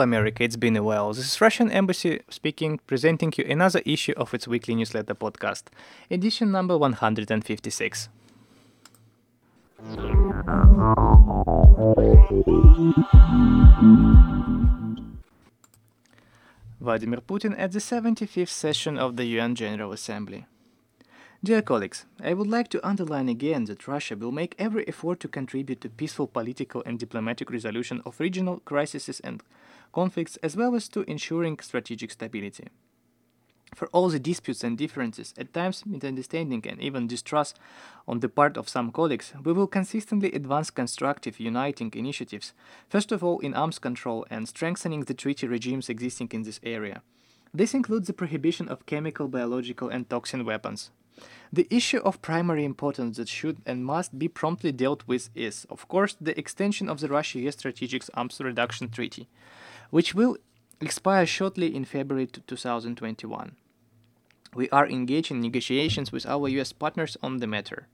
Hello, America, it's been a while. This is Russian Embassy speaking, presenting you another issue of its weekly newsletter podcast, edition number 156. Vladimir Putin at the 75th session of the UN General Assembly. Dear colleagues, I would like to underline again that Russia will make every effort to contribute to peaceful political and diplomatic resolution of regional crises and conflicts as well as to ensuring strategic stability. For all the disputes and differences, at times misunderstanding and even distrust on the part of some colleagues, we will consistently advance constructive, uniting initiatives, first of all in arms control and strengthening the treaty regimes existing in this area. This includes the prohibition of chemical, biological, and toxin weapons. The issue of primary importance that should and must be promptly dealt with is, of course, the extension of the Russia US Strategic Arms Reduction Treaty, which will expire shortly in February 2021. We are engaged in negotiations with our US partners on the matter.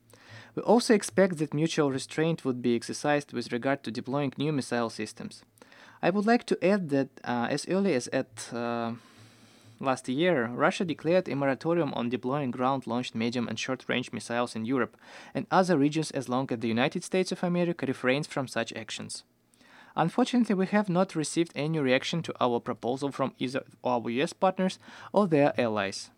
We also expect that mutual restraint would be exercised with regard to deploying new missile systems. I would like to add that uh, as early as at uh, last year, Russia declared a moratorium on deploying ground launched medium and short range missiles in Europe and other regions as long as the United States of America refrains from such actions. Unfortunately, we have not received any reaction to our proposal from either our US partners or their allies.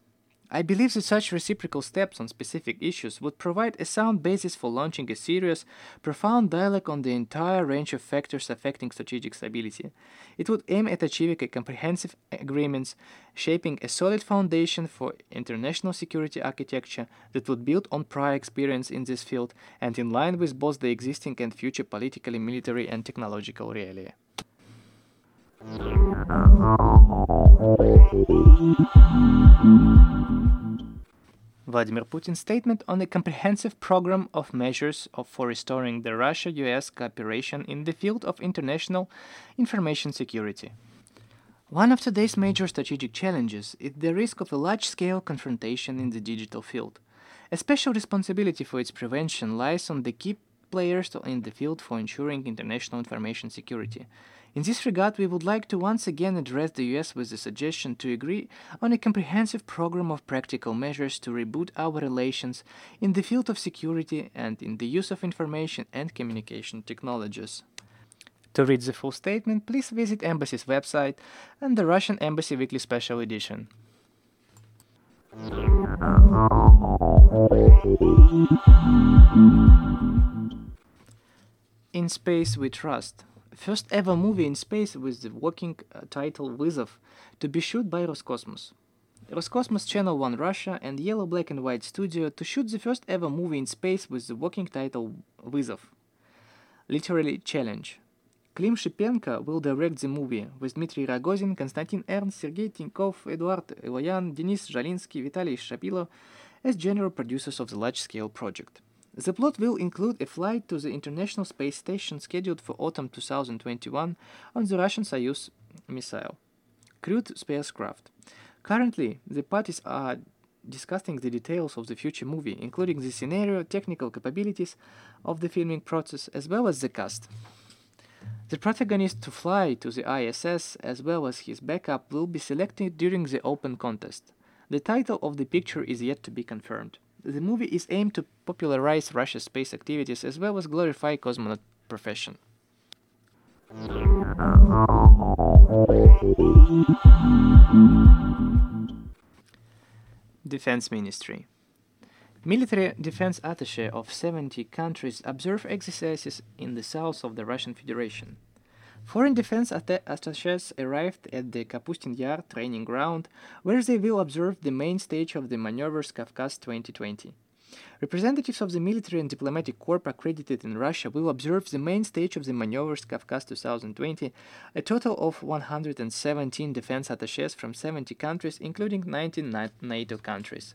I believe that such reciprocal steps on specific issues would provide a sound basis for launching a serious, profound dialogue on the entire range of factors affecting strategic stability. It would aim at achieving a comprehensive agreement, shaping a solid foundation for international security architecture that would build on prior experience in this field and in line with both the existing and future politically, military, and technological realia. Vladimir Putin's statement on a comprehensive program of measures of, for restoring the Russia US cooperation in the field of international information security. One of today's major strategic challenges is the risk of a large scale confrontation in the digital field. A special responsibility for its prevention lies on the key players in the field for ensuring international information security. In this regard, we would like to once again address the US with the suggestion to agree on a comprehensive program of practical measures to reboot our relations in the field of security and in the use of information and communication technologies. To read the full statement, please visit Embassy's website and the Russian Embassy Weekly Special Edition. In Space We Trust first ever movie in space with the working uh, title Vizov to be shot by Roscosmos. Roscosmos Channel 1 Russia and Yellow Black and White Studio to shoot the first ever movie in space with the working title Vizov. Literally challenge. Klim Shipenko will direct the movie with Dmitry Rogozin, Konstantin Ernst, Sergei Tinkov, Eduard Iloyan, Denis Jalinsky, Vitaly Shapilo as general producers of the large-scale project. The plot will include a flight to the International Space Station scheduled for autumn 2021 on the Russian Soyuz MS crewed spacecraft. Currently, the parties are discussing the details of the future movie, including the scenario, technical capabilities of the filming process, as well as the cast. The protagonist to fly to the ISS, as well as his backup, will be selected during the open contest. The title of the picture is yet to be confirmed. The movie is aimed to popularize Russia's space activities as well as glorify cosmonaut profession. Defense Ministry Military defense attaché of 70 countries observe exercises in the south of the Russian Federation. Foreign defense attaches arrived at the Kapustin Yar training ground, where they will observe the main stage of the maneuvers Kavkaz 2020. Representatives of the military and diplomatic corps accredited in Russia will observe the main stage of the maneuvers Kavkaz 2020, a total of 117 defense attaches from 70 countries, including 19 NATO countries.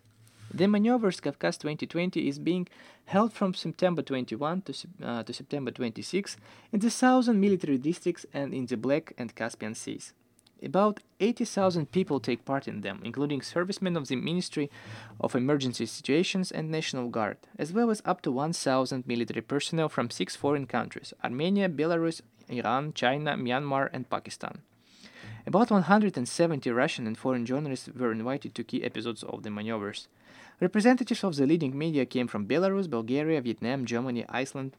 The maneuvers Kavkaz 2020 is being held from September 21 to, uh, to September 26 in the southern military districts and in the Black and Caspian Seas. About 80,000 people take part in them, including servicemen of the Ministry of Emergency Situations and National Guard, as well as up to 1,000 military personnel from six foreign countries Armenia, Belarus, Iran, China, Myanmar, and Pakistan. About 170 Russian and foreign journalists were invited to key episodes of the maneuvers. Representatives of the leading media came from Belarus, Bulgaria, Vietnam, Germany, Iceland,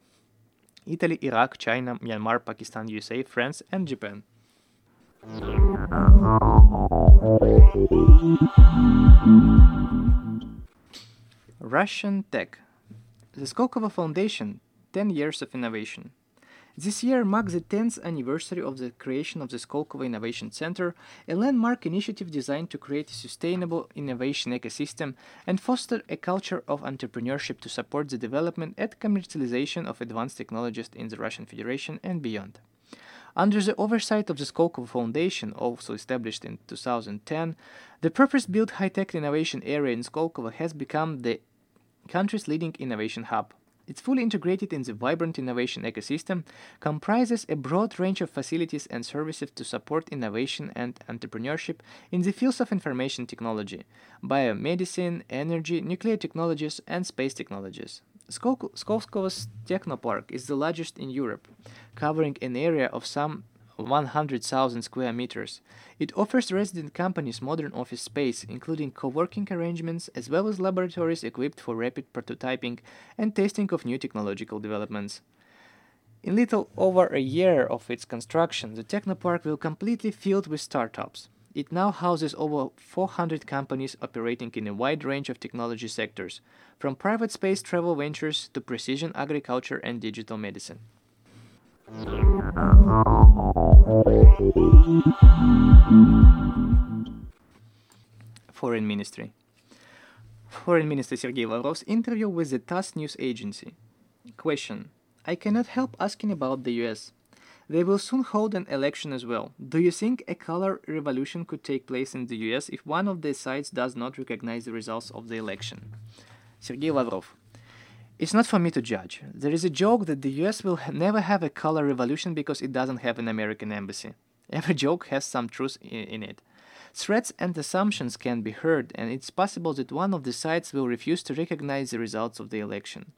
Italy, Iraq, China, Myanmar, Pakistan, USA, France, and Japan. Russian Tech. The Skolkovo Foundation 10 Years of Innovation. This year marks the 10th anniversary of the creation of the Skolkovo Innovation Center, a landmark initiative designed to create a sustainable innovation ecosystem and foster a culture of entrepreneurship to support the development and commercialization of advanced technologies in the Russian Federation and beyond. Under the oversight of the Skolkovo Foundation, also established in 2010, the purpose-built high-tech innovation area in Skolkovo has become the country's leading innovation hub. It's fully integrated in the vibrant innovation ecosystem, comprises a broad range of facilities and services to support innovation and entrepreneurship in the fields of information technology, biomedicine, energy, nuclear technologies, and space technologies. Skolkovo's Technopark is the largest in Europe, covering an area of some 100,000 square meters. It offers resident companies modern office space, including co-working arrangements, as well as laboratories equipped for rapid prototyping and testing of new technological developments. In little over a year of its construction, the Technopark will completely filled with startups. It now houses over 400 companies operating in a wide range of technology sectors, from private space travel ventures to precision agriculture and digital medicine. Foreign Ministry Foreign Minister Sergei Lavrov's interview with the TASS news agency. Question I cannot help asking about the US. They will soon hold an election as well. Do you think a color revolution could take place in the US if one of the sides does not recognize the results of the election? Sergei Lavrov. It's not for me to judge. There is a joke that the US will never have a color revolution because it doesn't have an American embassy. Every joke has some truth in it. Threats and assumptions can be heard, and it's possible that one of the sides will refuse to recognize the results of the election.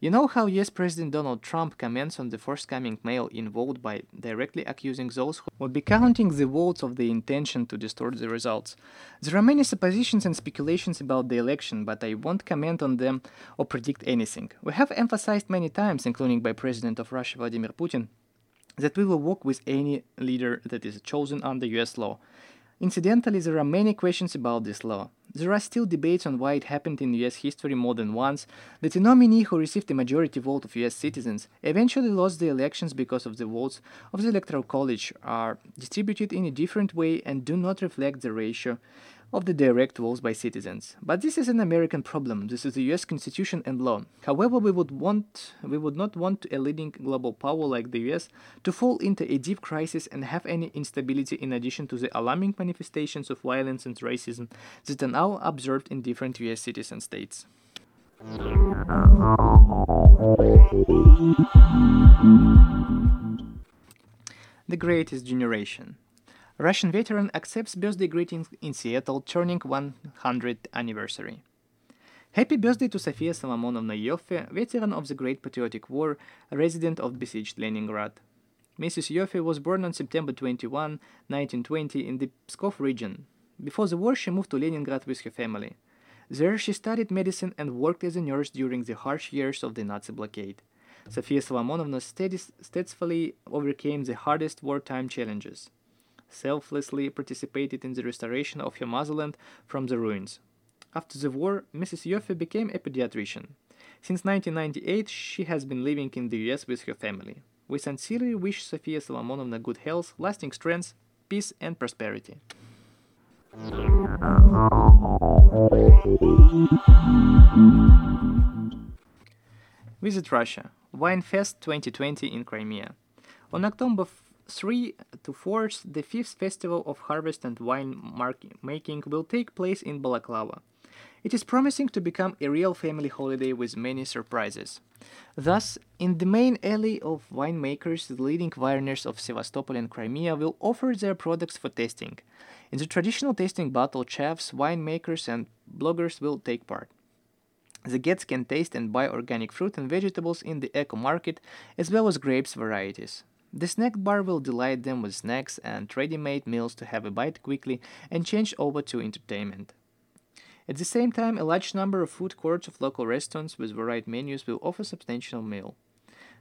You know how US President Donald Trump comments on the forthcoming mail-in vote by directly accusing those who would be counting the votes of the intention to distort the results. There are many suppositions and speculations about the election, but I won't comment on them or predict anything. We have emphasized many times, including by President of Russia Vladimir Putin, that we will work with any leader that is chosen under US law. Incidentally, there are many questions about this law. There are still debates on why it happened in US history more than once that a nominee who received a majority vote of US citizens eventually lost the elections because of the votes of the Electoral College are distributed in a different way and do not reflect the ratio of the direct votes by citizens. But this is an American problem. This is the US Constitution and law. However, we would want we would not want a leading global power like the US to fall into a deep crisis and have any instability in addition to the alarming manifestations of violence and racism that are now observed in different US cities and states. The Greatest Generation Russian veteran accepts birthday greetings in Seattle, turning 100th anniversary. Happy birthday to Sofia Solomonovna Yoffe, veteran of the Great Patriotic War, resident of besieged Leningrad. Mrs. Yoffe was born on September 21, 1920, in the Pskov region. Before the war, she moved to Leningrad with her family. There, she studied medicine and worked as a nurse during the harsh years of the Nazi blockade. Sofia Solomonovna steadfastly overcame the hardest wartime challenges selflessly participated in the restoration of her motherland from the ruins. After the war, Mrs. Yoffe became a pediatrician. Since 1998, she has been living in the US with her family. We sincerely wish Sofia Solomonovna good health, lasting strength, peace, and prosperity. Visit Russia. Winefest 2020 in Crimea. On October 3 to 4, the fifth festival of harvest and wine making will take place in Balaklava. It is promising to become a real family holiday with many surprises. Thus, in the main alley of winemakers, the leading wineries of Sevastopol and Crimea will offer their products for tasting. In the traditional tasting battle, chefs, winemakers, and bloggers will take part. The guests can taste and buy organic fruit and vegetables in the eco market, as well as grapes varieties. The snack bar will delight them with snacks and ready made meals to have a bite quickly and change over to entertainment. At the same time, a large number of food courts of local restaurants with varied menus will offer substantial meal.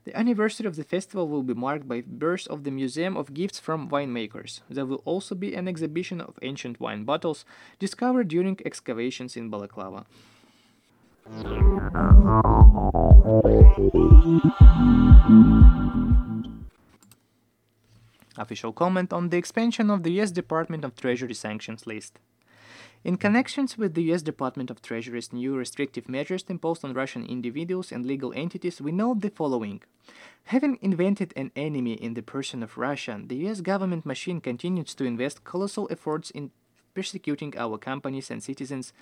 The anniversary of the festival will be marked by birth of the Museum of Gifts from Winemakers. There will also be an exhibition of ancient wine bottles discovered during excavations in Balaklava. Official comment on the expansion of the US Department of Treasury sanctions list. In connections with the US Department of Treasury's new restrictive measures imposed on Russian individuals and legal entities, we note the following. Having invented an enemy in the person of Russia, the US government machine continues to invest colossal efforts in persecuting our companies and citizens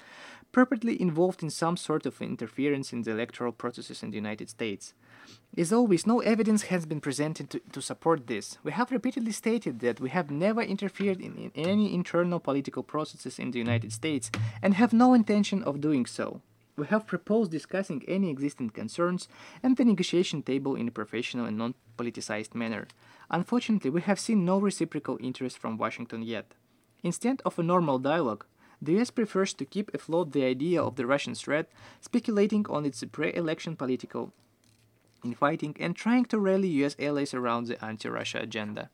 purportedly involved in some sort of interference in the electoral processes in the United States. As always, no evidence has been presented to, to support this. We have repeatedly stated that we have never interfered in, in any internal political processes in the United States and have no intention of doing so. We have proposed discussing any existing concerns and the negotiation table in a professional and non politicized manner. Unfortunately, we have seen no reciprocal interest from Washington yet. Instead of a normal dialogue, the US prefers to keep afloat the idea of the Russian threat, speculating on its pre election political infighting and trying to rally US allies around the anti Russia agenda.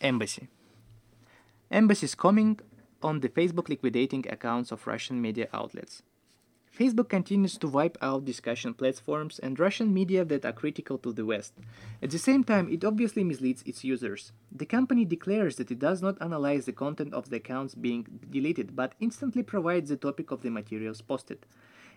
Embassy Embassies coming on the Facebook liquidating accounts of Russian media outlets. Facebook continues to wipe out discussion platforms and Russian media that are critical to the West. At the same time, it obviously misleads its users. The company declares that it does not analyze the content of the accounts being deleted, but instantly provides the topic of the materials posted.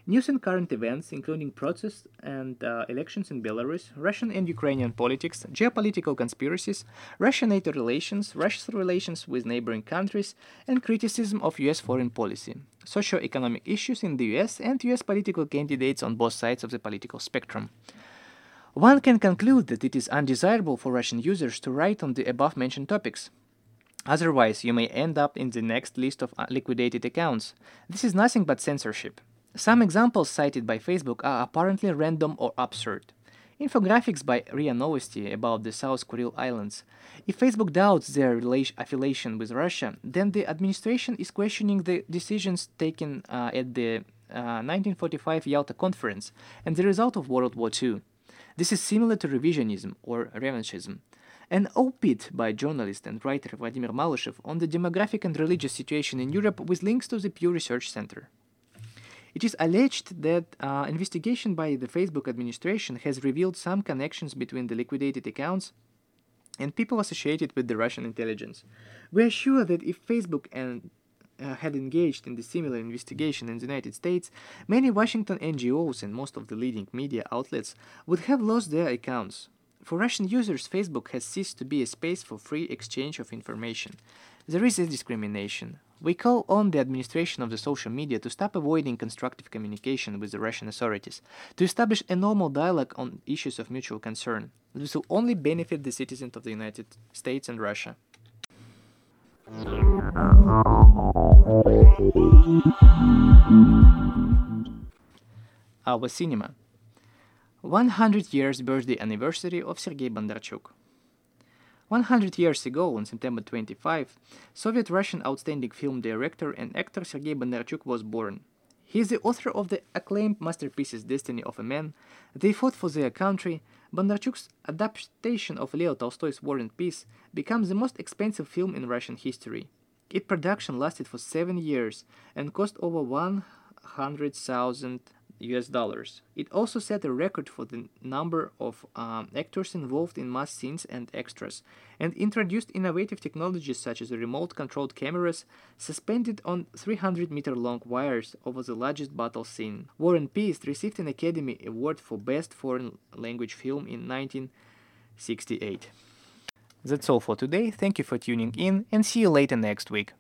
News and current events, including protests and uh, elections in Belarus, Russian and Ukrainian politics, geopolitical conspiracies, Russian NATO relations, Russia's relations with neighboring countries, and criticism of US foreign policy, socio-economic issues in the US, and US political candidates on both sides of the political spectrum. One can conclude that it is undesirable for Russian users to write on the above mentioned topics. Otherwise, you may end up in the next list of uh, liquidated accounts. This is nothing but censorship. Some examples cited by Facebook are apparently random or absurd. Infographics by RIA Novosti about the South Kuril Islands. If Facebook doubts their affiliation with Russia, then the administration is questioning the decisions taken uh, at the uh, 1945 Yalta Conference and the result of World War II. This is similar to revisionism or revanchism. An op-ed by journalist and writer Vladimir Malyshev on the demographic and religious situation in Europe with links to the Pew Research Center. It is alleged that uh, investigation by the Facebook administration has revealed some connections between the liquidated accounts and people associated with the Russian intelligence. We are sure that if Facebook and uh, had engaged in the similar investigation in the United States, many Washington NGOs and most of the leading media outlets would have lost their accounts. For Russian users, Facebook has ceased to be a space for free exchange of information. There is a discrimination. We call on the administration of the social media to stop avoiding constructive communication with the Russian authorities, to establish a normal dialogue on issues of mutual concern. This will only benefit the citizens of the United States and Russia. Our cinema. 100 years birthday anniversary of Sergei Bondarchuk. 100 years ago, on September 25, Soviet Russian outstanding film director and actor Sergei Bondarchuk was born. He is the author of the acclaimed masterpieces Destiny of a Man, They Fought for Their Country. Bondarchuk's adaptation of Leo Tolstoy's War and Peace becomes the most expensive film in Russian history. Its production lasted for seven years and cost over 100,000 US dollars. It also set a record for the number of um, actors involved in mass scenes and extras, and introduced innovative technologies such as remote controlled cameras suspended on 300 meter long wires over the largest battle scene. War and Peace received an Academy Award for Best Foreign Language Film in 1968. That's all for today. Thank you for tuning in and see you later next week.